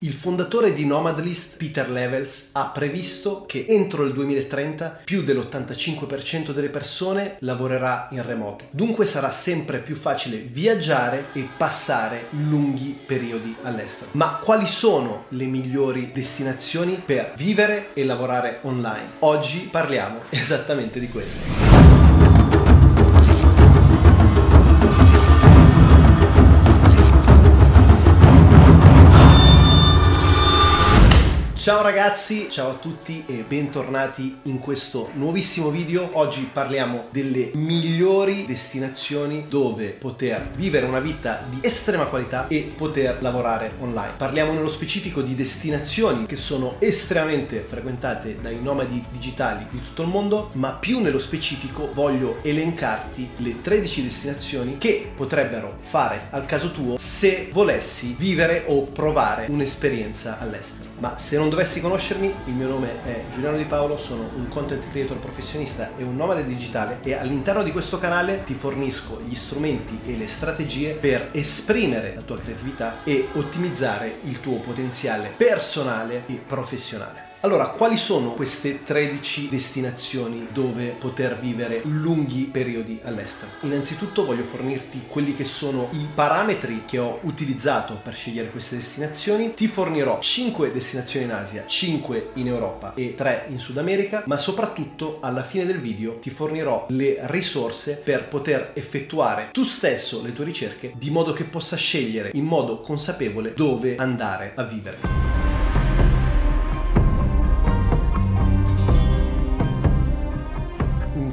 Il fondatore di Nomadlist, Peter Levels, ha previsto che entro il 2030 più dell'85% delle persone lavorerà in remoto. Dunque sarà sempre più facile viaggiare e passare lunghi periodi all'estero. Ma quali sono le migliori destinazioni per vivere e lavorare online? Oggi parliamo esattamente di questo. Ciao ragazzi, ciao a tutti e bentornati in questo nuovissimo video. Oggi parliamo delle migliori destinazioni dove poter vivere una vita di estrema qualità e poter lavorare online. Parliamo nello specifico di destinazioni che sono estremamente frequentate dai nomadi digitali di tutto il mondo, ma più nello specifico voglio elencarti le 13 destinazioni che potrebbero fare al caso tuo se volessi vivere o provare un'esperienza all'estero. Ma se non dovessi conoscermi, il mio nome è Giuliano Di Paolo, sono un content creator professionista e un nomade digitale e all'interno di questo canale ti fornisco gli strumenti e le strategie per esprimere la tua creatività e ottimizzare il tuo potenziale personale e professionale. Allora, quali sono queste 13 destinazioni dove poter vivere lunghi periodi all'estero? Innanzitutto voglio fornirti quelli che sono i parametri che ho utilizzato per scegliere queste destinazioni. Ti fornirò 5 destinazioni in Asia, 5 in Europa e 3 in Sud America, ma soprattutto alla fine del video ti fornirò le risorse per poter effettuare tu stesso le tue ricerche di modo che possa scegliere in modo consapevole dove andare a vivere.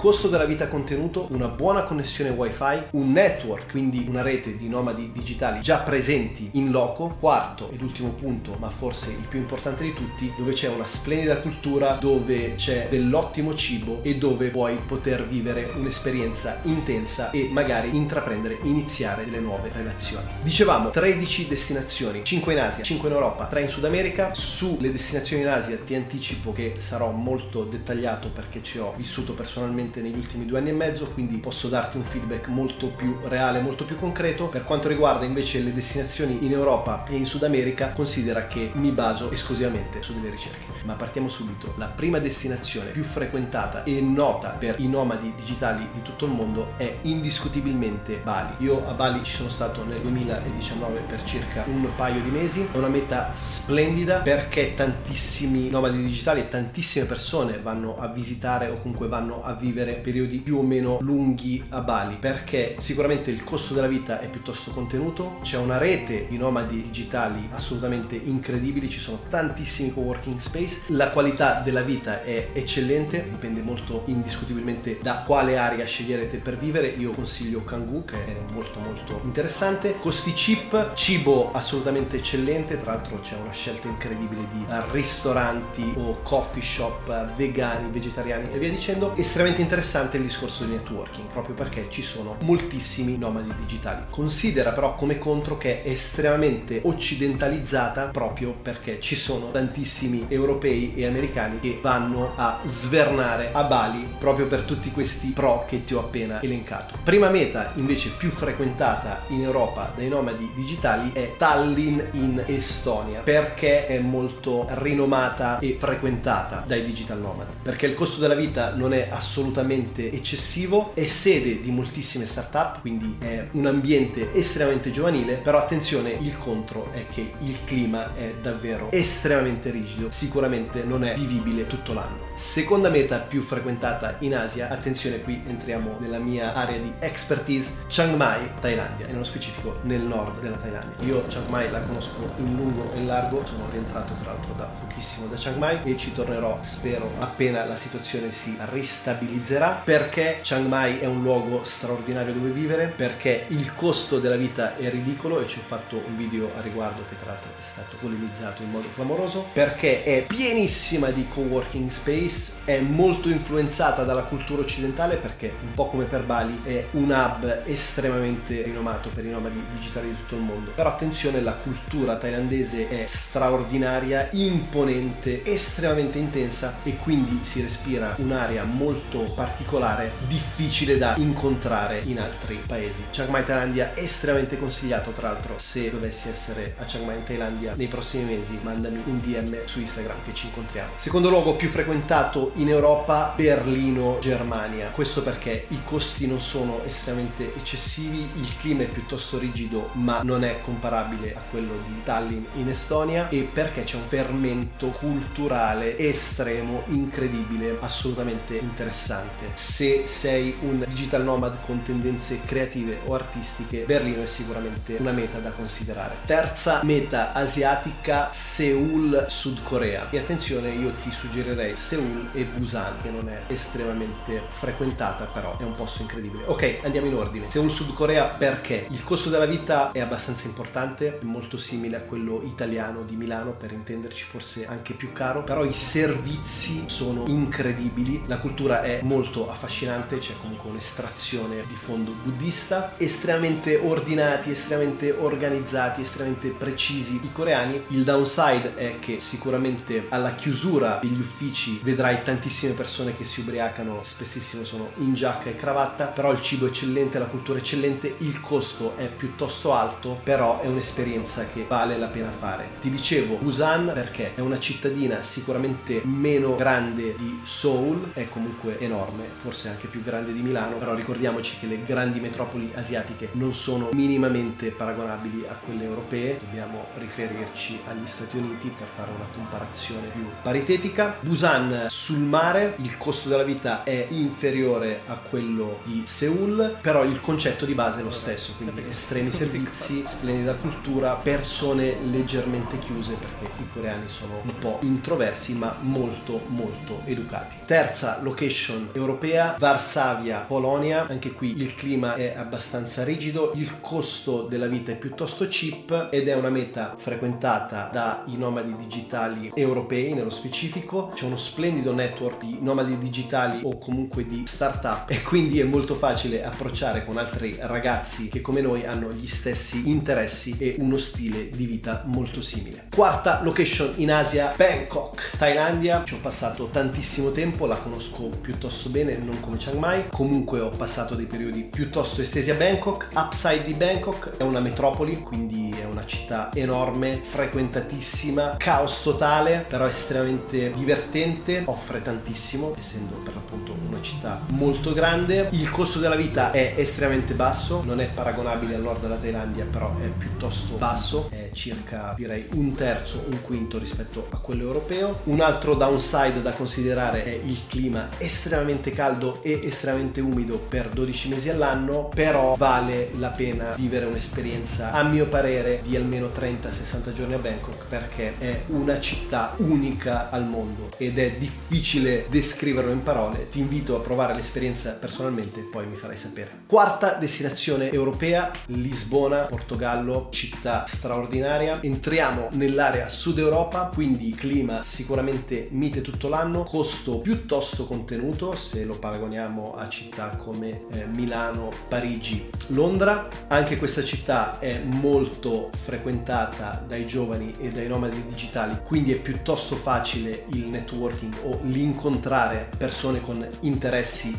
Costo della vita contenuto, una buona connessione wifi, un network, quindi una rete di nomadi digitali già presenti in loco, quarto ed ultimo punto, ma forse il più importante di tutti, dove c'è una splendida cultura, dove c'è dell'ottimo cibo e dove puoi poter vivere un'esperienza intensa e magari intraprendere, iniziare delle nuove relazioni. Dicevamo 13 destinazioni, 5 in Asia, 5 in Europa, 3 in Sud America. Sulle destinazioni in Asia ti anticipo che sarò molto dettagliato perché ci ho vissuto personalmente praticamente negli ultimi due anni e mezzo, quindi posso darti un feedback molto più reale, molto più concreto. Per quanto riguarda invece le destinazioni in Europa e in Sud America, considera che mi baso esclusivamente su delle ricerche. Ma partiamo subito. La prima destinazione più frequentata e nota per i nomadi digitali di tutto il mondo è indiscutibilmente Bali. Io a Bali ci sono stato nel 2019 per circa un paio di mesi. È una meta splendida perché tantissimi nomadi digitali e tantissime persone vanno a visitare o comunque vanno a vivere vivere periodi più o meno lunghi a Bali perché sicuramente il costo della vita è piuttosto contenuto, c'è una rete di nomadi digitali assolutamente incredibili, ci sono tantissimi co-working space, la qualità della vita è eccellente, dipende molto indiscutibilmente da quale area sceglierete per vivere, io consiglio Kangoo che è molto molto interessante, costi cheap, cibo assolutamente eccellente, tra l'altro c'è una scelta incredibile di ristoranti o coffee shop vegani, vegetariani e via dicendo, estremamente interessante interessante il discorso di networking, proprio perché ci sono moltissimi nomadi digitali. Considera però come contro che è estremamente occidentalizzata proprio perché ci sono tantissimi europei e americani che vanno a svernare a Bali proprio per tutti questi pro che ti ho appena elencato. Prima meta invece più frequentata in Europa dai nomadi digitali è Tallinn in Estonia perché è molto rinomata e frequentata dai digital nomad perché il costo della vita non è assolutamente assolutamente eccessivo, è sede di moltissime start-up, quindi è un ambiente estremamente giovanile, però attenzione, il contro è che il clima è davvero estremamente rigido, sicuramente non è vivibile tutto l'anno. Seconda meta più frequentata in Asia, attenzione qui entriamo nella mia area di expertise, Chiang Mai, Thailandia, e nello specifico nel nord della Thailandia. Io Chiang Mai la conosco in lungo e in largo, sono rientrato tra l'altro da pochissimo da Chiang Mai e ci tornerò, spero, appena la situazione si ristabilizzerà. Perché Chiang Mai è un luogo straordinario dove vivere, perché il costo della vita è ridicolo e ci ho fatto un video a riguardo che tra l'altro è stato polemizzato in modo clamoroso, perché è pienissima di co-working space, è molto influenzata dalla cultura occidentale perché un po' come per Bali è un hub estremamente rinomato per i nomadi digitali di tutto il mondo. Però attenzione, la cultura thailandese è straordinaria, imponente, estremamente intensa e quindi si respira un'area molto particolare difficile da incontrare in altri paesi. Chiang Mai Thailandia è estremamente consigliato tra l'altro se dovessi essere a Chiang Mai in Thailandia nei prossimi mesi mandami un DM su Instagram che ci incontriamo. Secondo luogo più frequentato in Europa Berlino, Germania. Questo perché i costi non sono estremamente eccessivi, il clima è piuttosto rigido ma non è comparabile a quello di Tallinn in Estonia e perché c'è un fermento culturale estremo, incredibile, assolutamente interessante. Se sei un digital nomad con tendenze creative o artistiche, Berlino è sicuramente una meta da considerare. Terza meta asiatica, Seoul, Sud Corea. E attenzione, io ti suggerirei Seoul e Busan, che non è estremamente frequentata, però è un posto incredibile. Ok, andiamo in ordine. Seoul, Sud Corea perché il costo della vita è abbastanza importante, molto simile a quello italiano di Milano, per intenderci forse anche più caro, però i servizi sono incredibili, la cultura è molto affascinante, c'è comunque un'estrazione di fondo buddista, estremamente ordinati, estremamente organizzati, estremamente precisi i coreani. Il downside è che sicuramente alla chiusura degli uffici vedrai tantissime persone che si ubriacano, spessissimo sono in giacca e cravatta, però il cibo è eccellente, la cultura è eccellente, il costo è piuttosto alto, però è un'esperienza che vale la pena fare. Ti dicevo Busan perché è una cittadina sicuramente meno grande di Seoul, è comunque enorme, forse anche più grande di Milano, però ricordiamoci che le grandi metropoli asiatiche non sono minimamente paragonabili a quelle europee, dobbiamo riferirci agli Stati Uniti per fare una comparazione più paritetica. Busan sul mare, il costo della vita è inferiore a quello di Seoul, però il concetto di base è lo stesso, quindi estremi servizi, splendida cultura, persone leggermente chiuse perché i coreani sono un po' introversi ma molto molto educati. Terza location europea, Varsavia, Polonia, anche qui il clima è abbastanza rigido, il costo della vita è piuttosto cheap ed è una meta frequentata dai nomadi digitali europei nello specifico, c'è uno splendido network di nomadi digitali o comunque di startup e quindi è molto facile approcciare con altri ragazzi che come noi hanno gli stessi interessi e uno stile di vita molto simile. Quarta location in Asia, Bangkok, Thailandia. Ci ho passato tantissimo tempo, la conosco piuttosto bene, non come Chiang Mai. Comunque ho passato dei periodi piuttosto estesi a Bangkok. Upside di Bangkok è una metropoli, quindi è una città enorme, frequentatissima, caos totale, però estremamente divertente, offre tantissimo, essendo per l'appunto una città molto grande. Il costo della vita è estremamente basso, non è paragonabile al nord della Thailandia, però è piuttosto basso, è circa direi un terzo, un quinto rispetto a quello europeo. Un altro downside da considerare è il clima estremamente caldo e estremamente umido per 12 mesi all'anno, però vale la pena vivere un'esperienza a mio parere di almeno 30-60 giorni a Bangkok perché è una città unica al mondo ed è difficile descriverlo in parole. Ti invito a provare l'esperienza personalmente poi mi farai sapere. Quarta destinazione europea, Lisbona, Portogallo, città straordinaria. Entriamo nell'area sud Europa, quindi clima sicuramente mite tutto l'anno, costo piuttosto contenuto se lo paragoniamo a città come eh, Milano, Parigi, Londra. Anche questa città è molto frequentata dai giovani e dai nomadi digitali, quindi è piuttosto facile il networking o l'incontrare persone con interessi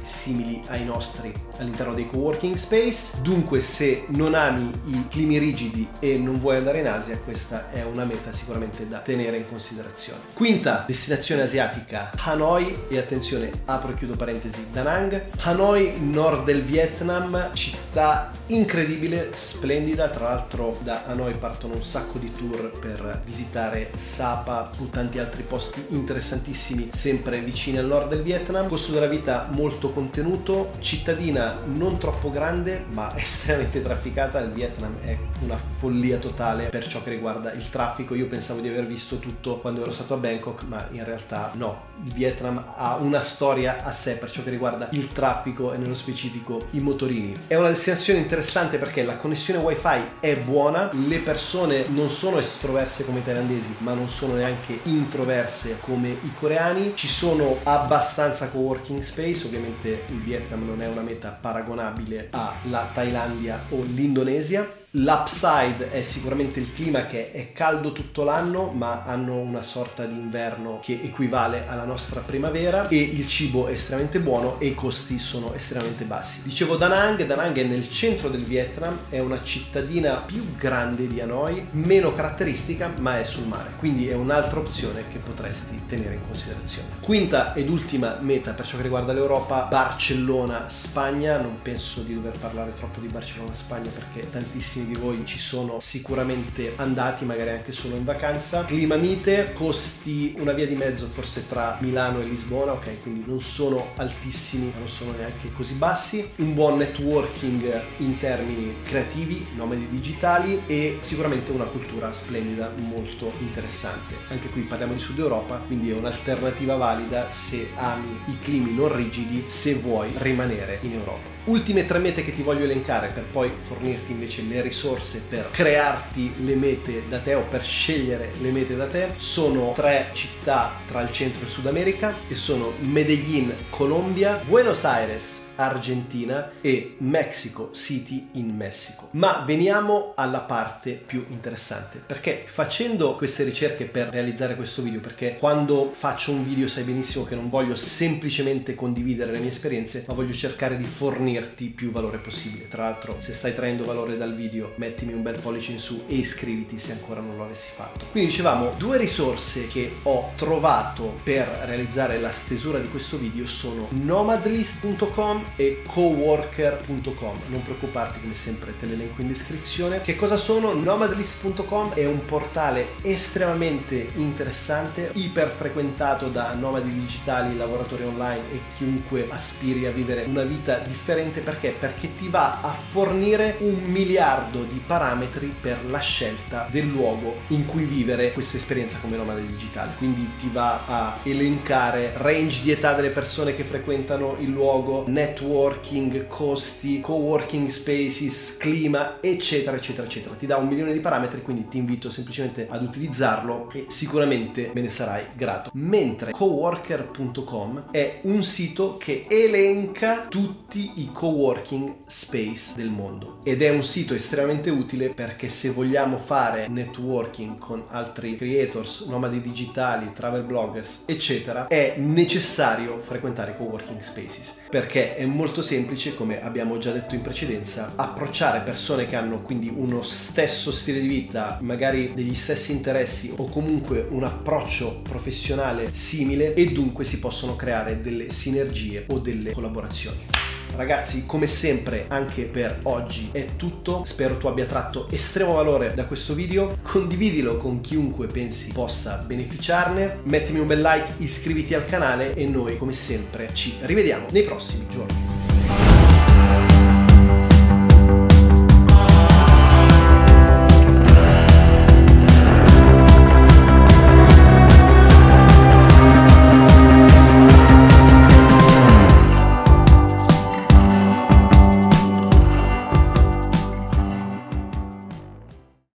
simili ai nostri all'interno dei coworking space. Dunque, se non ami i climi rigidi e non vuoi andare in Asia, questa è una meta sicuramente da tenere in considerazione. Quinta destinazione asiatica, Hanoi e attenzione, apro e chiudo parentesi, Da Nang. Hanoi, nord del Vietnam, città incredibile, splendida, tra l'altro da Hanoi partono un sacco di tour per visitare Sapa, più tanti altri posti interessantissimi sempre vicini al nord del Vietnam. Costo della vita molto contenuto, cittadina non troppo grande ma estremamente trafficata, il Vietnam è una follia totale per ciò che riguarda il traffico, io pensavo di aver visto tutto quando ero stato a Bangkok ma in realtà no, il Vietnam ha una storia a sé per ciò che riguarda il traffico e nello specifico i motorini. È una destinazione interessante perché la connessione wifi è buona, le persone non sono estroverse come i thailandesi ma non sono neanche introverse come i coreani, ci sono abbastanza co-working space, ovviamente il Vietnam non è una meta paragonabile alla Thailandia o l'Indonesia L'upside è sicuramente il clima che è caldo tutto l'anno, ma hanno una sorta di inverno che equivale alla nostra primavera e il cibo è estremamente buono e i costi sono estremamente bassi. Dicevo Da Nang, Da Nang è nel centro del Vietnam, è una cittadina più grande di Hanoi, meno caratteristica, ma è sul mare, quindi è un'altra opzione che potresti tenere in considerazione. Quinta ed ultima meta per ciò che riguarda l'Europa, Barcellona, Spagna. Non penso di dover parlare troppo di Barcellona, Spagna perché tantissimi di voi ci sono sicuramente andati, magari anche solo in vacanza. Clima mite, costi una via di mezzo forse tra Milano e Lisbona, ok, quindi non sono altissimi, ma non sono neanche così bassi. Un buon networking in termini creativi, nomadi digitali e sicuramente una cultura splendida, molto interessante. Anche qui parliamo di Sud Europa, quindi è un'alternativa valida se ami i climi non rigidi, se vuoi rimanere in Europa. Ultime tre mete che ti voglio elencare per poi fornirti invece le risorse per crearti le mete da te o per scegliere le mete da te sono tre città tra il centro e il Sud America che sono Medellin, Colombia, Buenos Aires Argentina e Mexico City in Messico. Ma veniamo alla parte più interessante, perché facendo queste ricerche per realizzare questo video, perché quando faccio un video sai benissimo che non voglio semplicemente condividere le mie esperienze, ma voglio cercare di fornirti più valore possibile. Tra l'altro, se stai traendo valore dal video, mettimi un bel pollice in su e iscriviti se ancora non lo avessi fatto. Quindi dicevamo, due risorse che ho trovato per realizzare la stesura di questo video sono nomadlist.com e coworker.com. Non preoccuparti, come sempre te l'elenco in descrizione. Che cosa sono? Nomadlist.com è un portale estremamente interessante, iper frequentato da nomadi digitali, lavoratori online e chiunque aspiri a vivere una vita differente perché? Perché ti va a fornire un miliardo di parametri per la scelta del luogo in cui vivere questa esperienza come nomade digitale. Quindi ti va a elencare range di età delle persone che frequentano il luogo, network networking, costi, co-working spaces, clima, eccetera, eccetera, eccetera. Ti dà un milione di parametri, quindi ti invito semplicemente ad utilizzarlo e sicuramente me ne sarai grato. Mentre coworker.com è un sito che elenca tutti i co-working space del mondo ed è un sito estremamente utile perché se vogliamo fare networking con altri creators, nomadi digitali, travel bloggers, eccetera, è necessario frequentare i co-working spaces perché è molto semplice, come abbiamo già detto in precedenza, approcciare persone che hanno quindi uno stesso stile di vita, magari degli stessi interessi o comunque un approccio professionale simile e dunque si possono creare delle sinergie o delle collaborazioni. Ragazzi, come sempre, anche per oggi è tutto. Spero tu abbia tratto estremo valore da questo video. Condividilo con chiunque pensi possa beneficiarne. Mettimi un bel like, iscriviti al canale e noi, come sempre, ci rivediamo nei prossimi giorni.